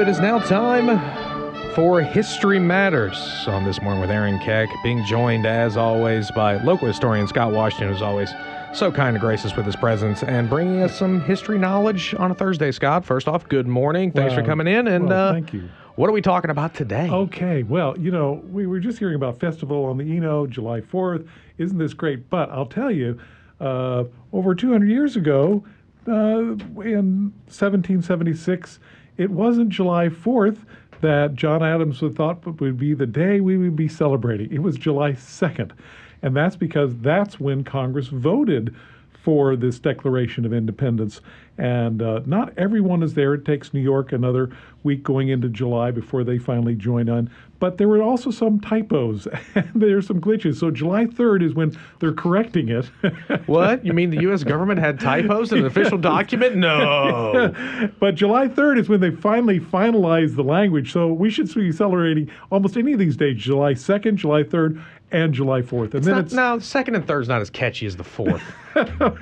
it is now time for History Matters on this morning with Aaron Keck, being joined as always by local historian Scott Washington, who's always so kind and gracious with his presence and bringing us some history knowledge on a Thursday. Scott, first off, good morning. Thanks for coming in. And well, uh, thank you. What are we talking about today? Okay, well, you know, we were just hearing about festival on the Eno, July 4th. Isn't this great? But I'll tell you, uh, over 200 years ago, uh, in 1776, it wasn't July 4th that John Adams would thought would be the day we would be celebrating. It was July 2nd. And that's because that's when Congress voted for this Declaration of Independence. And uh, not everyone is there. It takes New York another week going into July before they finally join on. But there were also some typos and there's some glitches. So July 3rd is when they're correcting it. What? You mean the U.S. government had typos in an official document? No. but July 3rd is when they finally finalized the language. So we should be celebrating almost any of these days July 2nd, July 3rd, and July 4th. And then Not- it's, no, second and third's not as catchy as the fourth.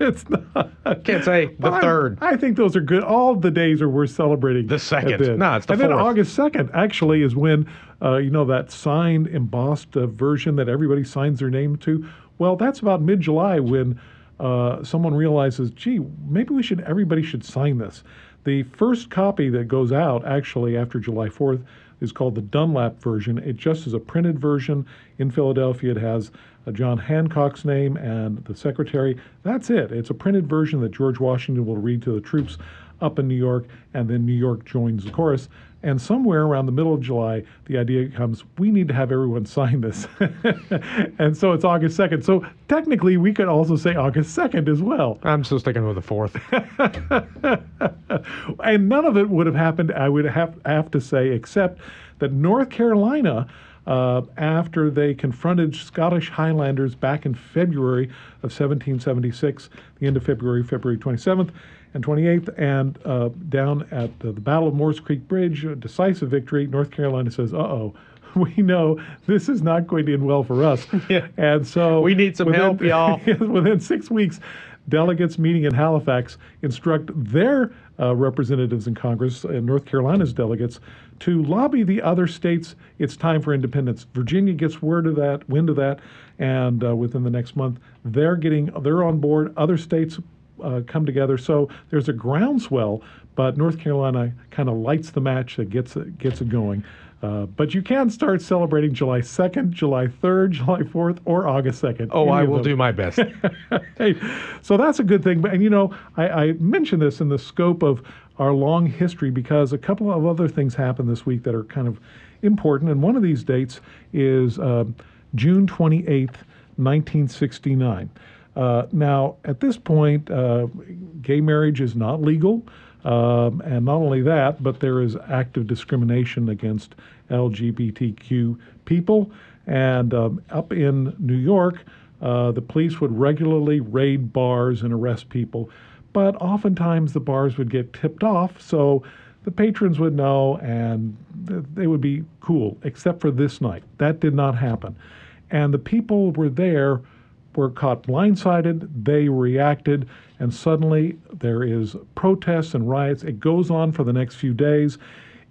it's not. Can't say the Well, third. I, think those are good. All the days are worth celebrating. The second. No, it's the and then fourth. August second actually is when uh, you know that signed embossed uh, version that everybody signs their name to. Well, that's about mid July when uh, someone realizes, gee, maybe we should. Everybody should sign this. The first copy that goes out actually after July fourth is called the Dunlap version. It just is a printed version in Philadelphia. It has uh, John Hancock's name and the secretary. That's it. It's a printed version that George Washington will read to the troops up in New York, and then New York joins the chorus. And somewhere around the middle of July, the idea comes we need to have everyone sign this. and so it's August 2nd. So technically, we could also say August 2nd as well. I'm still sticking with the fourth. and none of it would have happened, I would have, have to say, except that North Carolina, uh, after they confronted Scottish Highlanders back in February of 1776, the end of February, February 27th and 28th, and uh, down at the, the Battle of Moores Creek Bridge, a decisive victory, North Carolina says, uh oh. We know this is not going to end well for us. Yeah. And so We need some help, y'all. within six weeks, delegates meeting in Halifax instruct their uh, representatives in Congress and North Carolina's delegates to lobby the other states. It's time for independence. Virginia gets word of that, wind of that, and uh, within the next month, they're getting they're on board. Other states uh, come together. So there's a groundswell, but North Carolina kind of lights the match that gets it, gets it going. Uh, but you can start celebrating July 2nd, July 3rd, July 4th, or August 2nd. Oh, I will do my best. hey, so that's a good thing. And you know, I, I mention this in the scope of our long history because a couple of other things happened this week that are kind of important. And one of these dates is uh, June 28th, 1969. Uh, now, at this point, uh, gay marriage is not legal. Um, and not only that, but there is active discrimination against LGBTQ people. And um, up in New York, uh, the police would regularly raid bars and arrest people, but oftentimes the bars would get tipped off, so the patrons would know and they would be cool, except for this night. That did not happen. And the people were there were caught blindsided, they reacted, and suddenly there is protests and riots. It goes on for the next few days.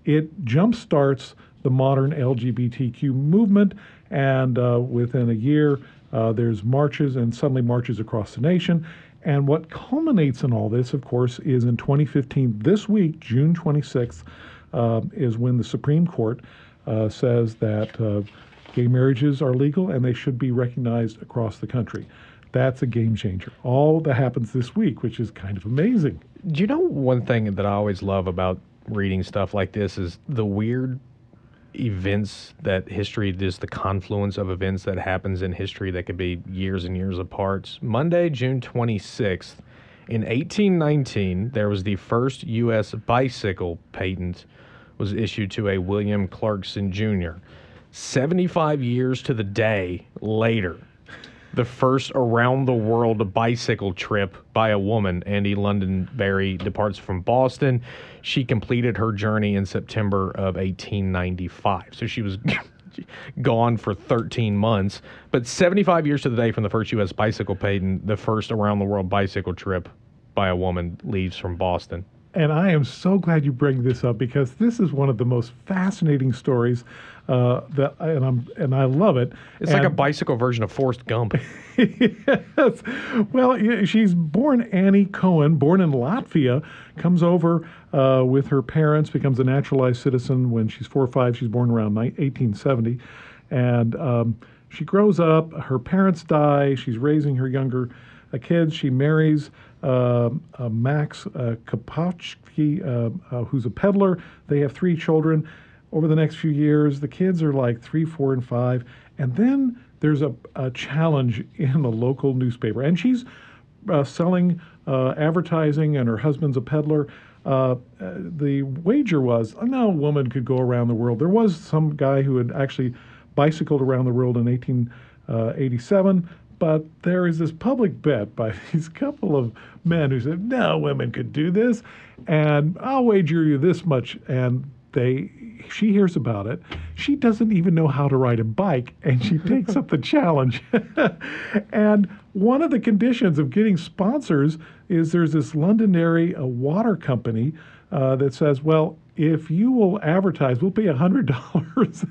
It jumpstarts the modern LGBTQ movement, and uh, within a year, uh, there's marches and suddenly marches across the nation. And what culminates in all this, of course, is in 2015, this week, June 26th, uh, is when the Supreme Court uh, says that uh, gay marriages are legal and they should be recognized across the country. That's a game changer. All that happens this week, which is kind of amazing. Do you know one thing that I always love about reading stuff like this is the weird events that history is the confluence of events that happens in history that could be years and years apart. Monday, June 26th, in 1819, there was the first U.S. bicycle patent was issued to a William Clarkson Jr. 75 years to the day later, the first around the world bicycle trip by a woman, Annie Londonderry, departs from Boston. She completed her journey in September of 1895. So she was gone for 13 months. But 75 years to the day from the first U.S. bicycle patent, the first around the world bicycle trip by a woman leaves from Boston. And I am so glad you bring this up because this is one of the most fascinating stories uh, that, and I'm and I love it. It's like a bicycle version of Forrest Gump. yes. Well, she's born Annie Cohen, born in Latvia, comes over uh, with her parents, becomes a naturalized citizen when she's four or five. She's born around 1870. And um, she grows up. Her parents die. She's raising her younger uh, kids. She marries uh, uh, Max uh, Kopchovsky, uh, who's a peddler. They have three children. Over the next few years, the kids are like three, four, and five. And then there's a, a challenge in the local newspaper. And she's uh, selling uh, advertising, and her husband's a peddler. Uh, the wager was uh, no woman could go around the world. There was some guy who had actually bicycled around the world in 1887, but there is this public bet by these couple of men who said no women could do this, and I'll wager you this much. And they, she hears about it. She doesn't even know how to ride a bike, and she takes up the challenge. and one of the conditions of getting sponsors is there's this Londonderry uh, water company uh, that says, well, if you will advertise, we'll pay a hundred dollars.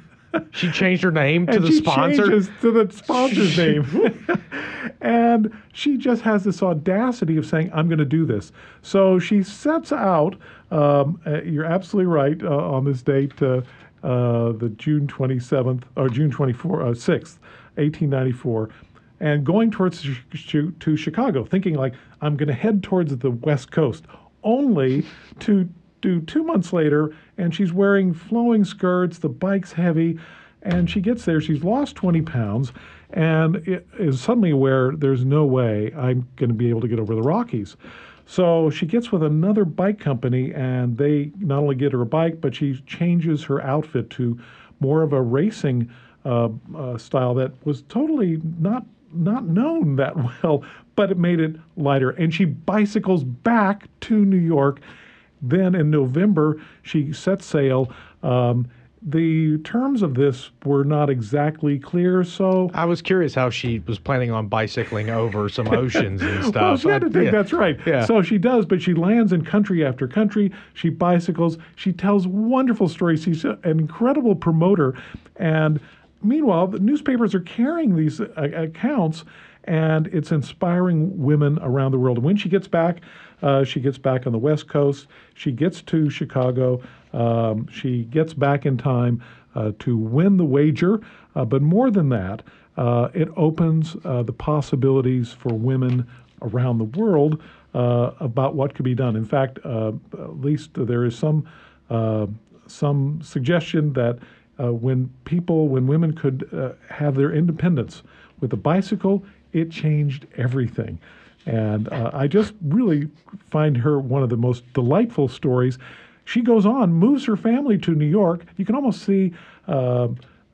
She changed her name to and the she sponsor. changes to the sponsor's name. And she just has this audacity of saying, I'm going to do this. So she sets out, um, uh, you're absolutely right, uh, on this date, uh, uh, the June 27th, or June 24th, uh, 6th, 1894, and going towards to Chicago, thinking like, I'm going to head towards the West Coast, only to do two months later, and she's wearing flowing skirts, the bike's heavy, and she gets there, she's lost 20 pounds, and i- is suddenly aware there's no way I'm going to be able to get over the Rockies. So she gets with another bike company, and they not only get her a bike, but she changes her outfit to more of a racing uh, uh, style that was totally not not known that well, but it made it lighter. And she bicycles back to New York. Then in November, she sets sail. Um, the terms of this were not exactly clear, so I was curious how she was planning on bicycling over some oceans and stuff. Well, she had to think yeah. that's right. Yeah. So she does, but she lands in country after country. She bicycles. She tells wonderful stories. She's an incredible promoter. And meanwhile, the newspapers are carrying these uh, accounts, and it's inspiring women around the world. And when she gets back, uh, she gets back on the West Coast. She gets to Chicago. Um, she gets back in time uh, to win the wager. Uh, but more than that, uh, it opens uh, the possibilities for women around the world uh, about what could be done. In fact, at least there is some some suggestion that when people, when women could have their independence with a bicycle, it changed everything. And uh, I just really find her one of the most delightful stories. She goes on, moves her family to New York. You can almost see. Uh,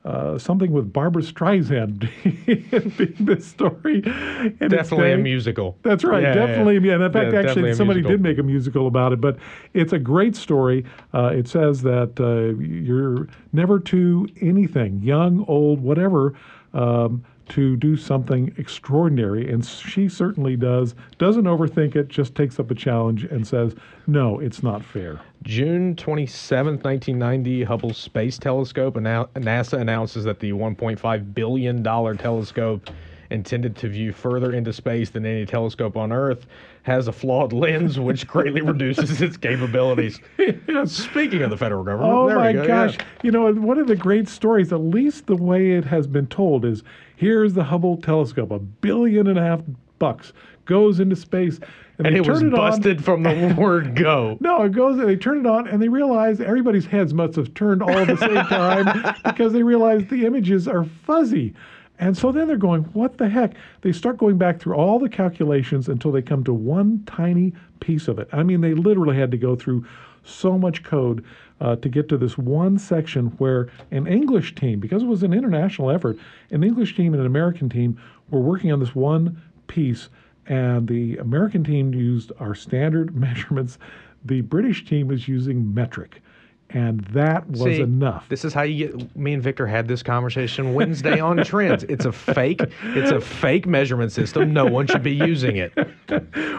uh, something with Barbra Streisand being this story. its Definitely a musical. That's right, Yeah, yeah, definitely. yeah. Yeah, and in fact, Yeah, actually, somebody did make a musical about it. But it's a great story. Uh, it says that uh, you're never too anything, young, old, whatever, um, to do something extraordinary, and she certainly does. Doesn't overthink it. Just takes up a challenge and says, "No, it's not fair." June 27, 1990, Hubble Space Telescope. Annou- NASA announces that the $1.5 billion telescope, intended to view further into space than any telescope on Earth, has a flawed lens which greatly reduces its capabilities. Speaking of the federal government, Oh there my we go. gosh. yeah. You know, one of the great stories, at least the way it has been told, is here's the Hubble telescope, a billion and a half bucks, goes into space. And they it was on. busted from the word go. No, it goes. They turn it on, and they realize everybody's heads must have turned all at the same time because they realize the images are fuzzy, and so then they're going, "What the heck?" They start going back through all the calculations until they come to one tiny piece of it. I mean, they literally had to go through so much code uh, to get to this one section where an English team, because it was an international effort, an English team and an American team were working on this one piece and the American team used our standard measurements. The British team was using metric. And that was See, enough. This is how you get. Me and Victor had this conversation Wednesday on trends. It's a fake. It's a fake measurement system. No one should be using it.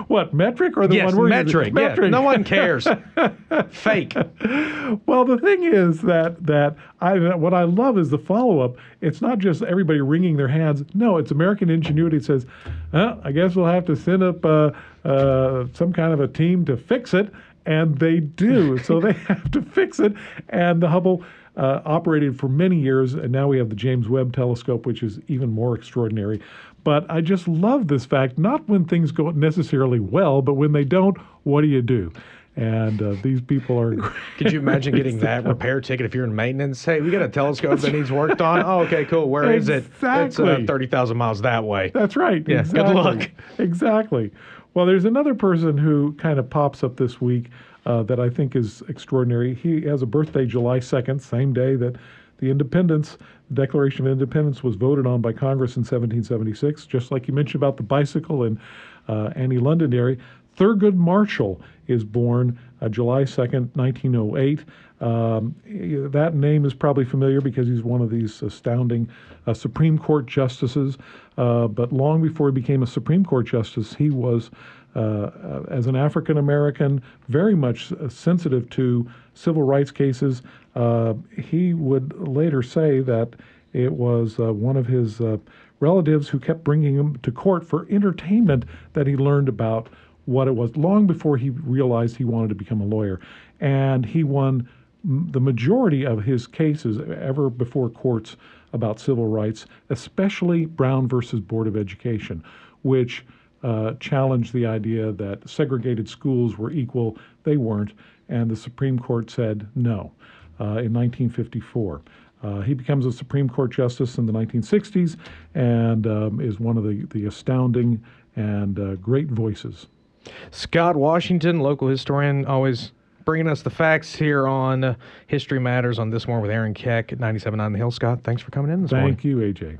what metric or the yes, one we're metric. using? Yeah, Metric. no one cares. fake. Well, the thing is that that I what I love is the follow up. It's not just everybody wringing their hands. No, it's American ingenuity. It says, uh, I guess we'll have to send up uh, uh, some kind of a team to fix it, and they do. so they have to fix it, and the Hubble. Uh, operated for many years, and now we have the James Webb Telescope, which is even more extraordinary. But I just love this fact, not when things go necessarily well, but when they don't, what do you do? And uh, these people are. Could you imagine getting that repair ticket if you're in maintenance? Hey, we got a telescope that needs worked on. Oh, okay, cool. Where is it? It's uh, Exactly. 30,000 miles that way. That's right. Yeah, good exactly. luck. Exactly. Well, there's another person who kind of pops up this week uh, that I think is extraordinary. He has a birthday July 2nd, same day that the independence, Declaration of Independence, was voted on by Congress in 1776. Just like you mentioned about the bicycle and uh, Annie Londonderry, Thurgood Marshall is born uh, July 2nd, 1908. Um, that name is probably familiar because he's one of these astounding uh, Supreme Court justices. Uh, but long before he became a Supreme Court justice, he was, uh, uh, as an African American, very much uh, sensitive to civil rights cases. He would later say that it was one of his relatives who kept bringing him to court for entertainment that he learned about what it was long before he realized he wanted to become a lawyer. And he won the majority of his cases ever before courts about civil rights, especially Brown versus Board of Education, which uh, challenged the idea that segregated schools were equal. They weren't. And the Supreme Court said no uh, in 1954. Uh, he becomes a Supreme Court justice in the 1960s and um, is one of the, the astounding and uh, great voices. Scott Washington, local historian, always bringing us the facts here on uh, History Matters on This Morning with Aaron Keck at 97.9 The Hill. Scott, thanks for coming in this morning. Thank you, AJ.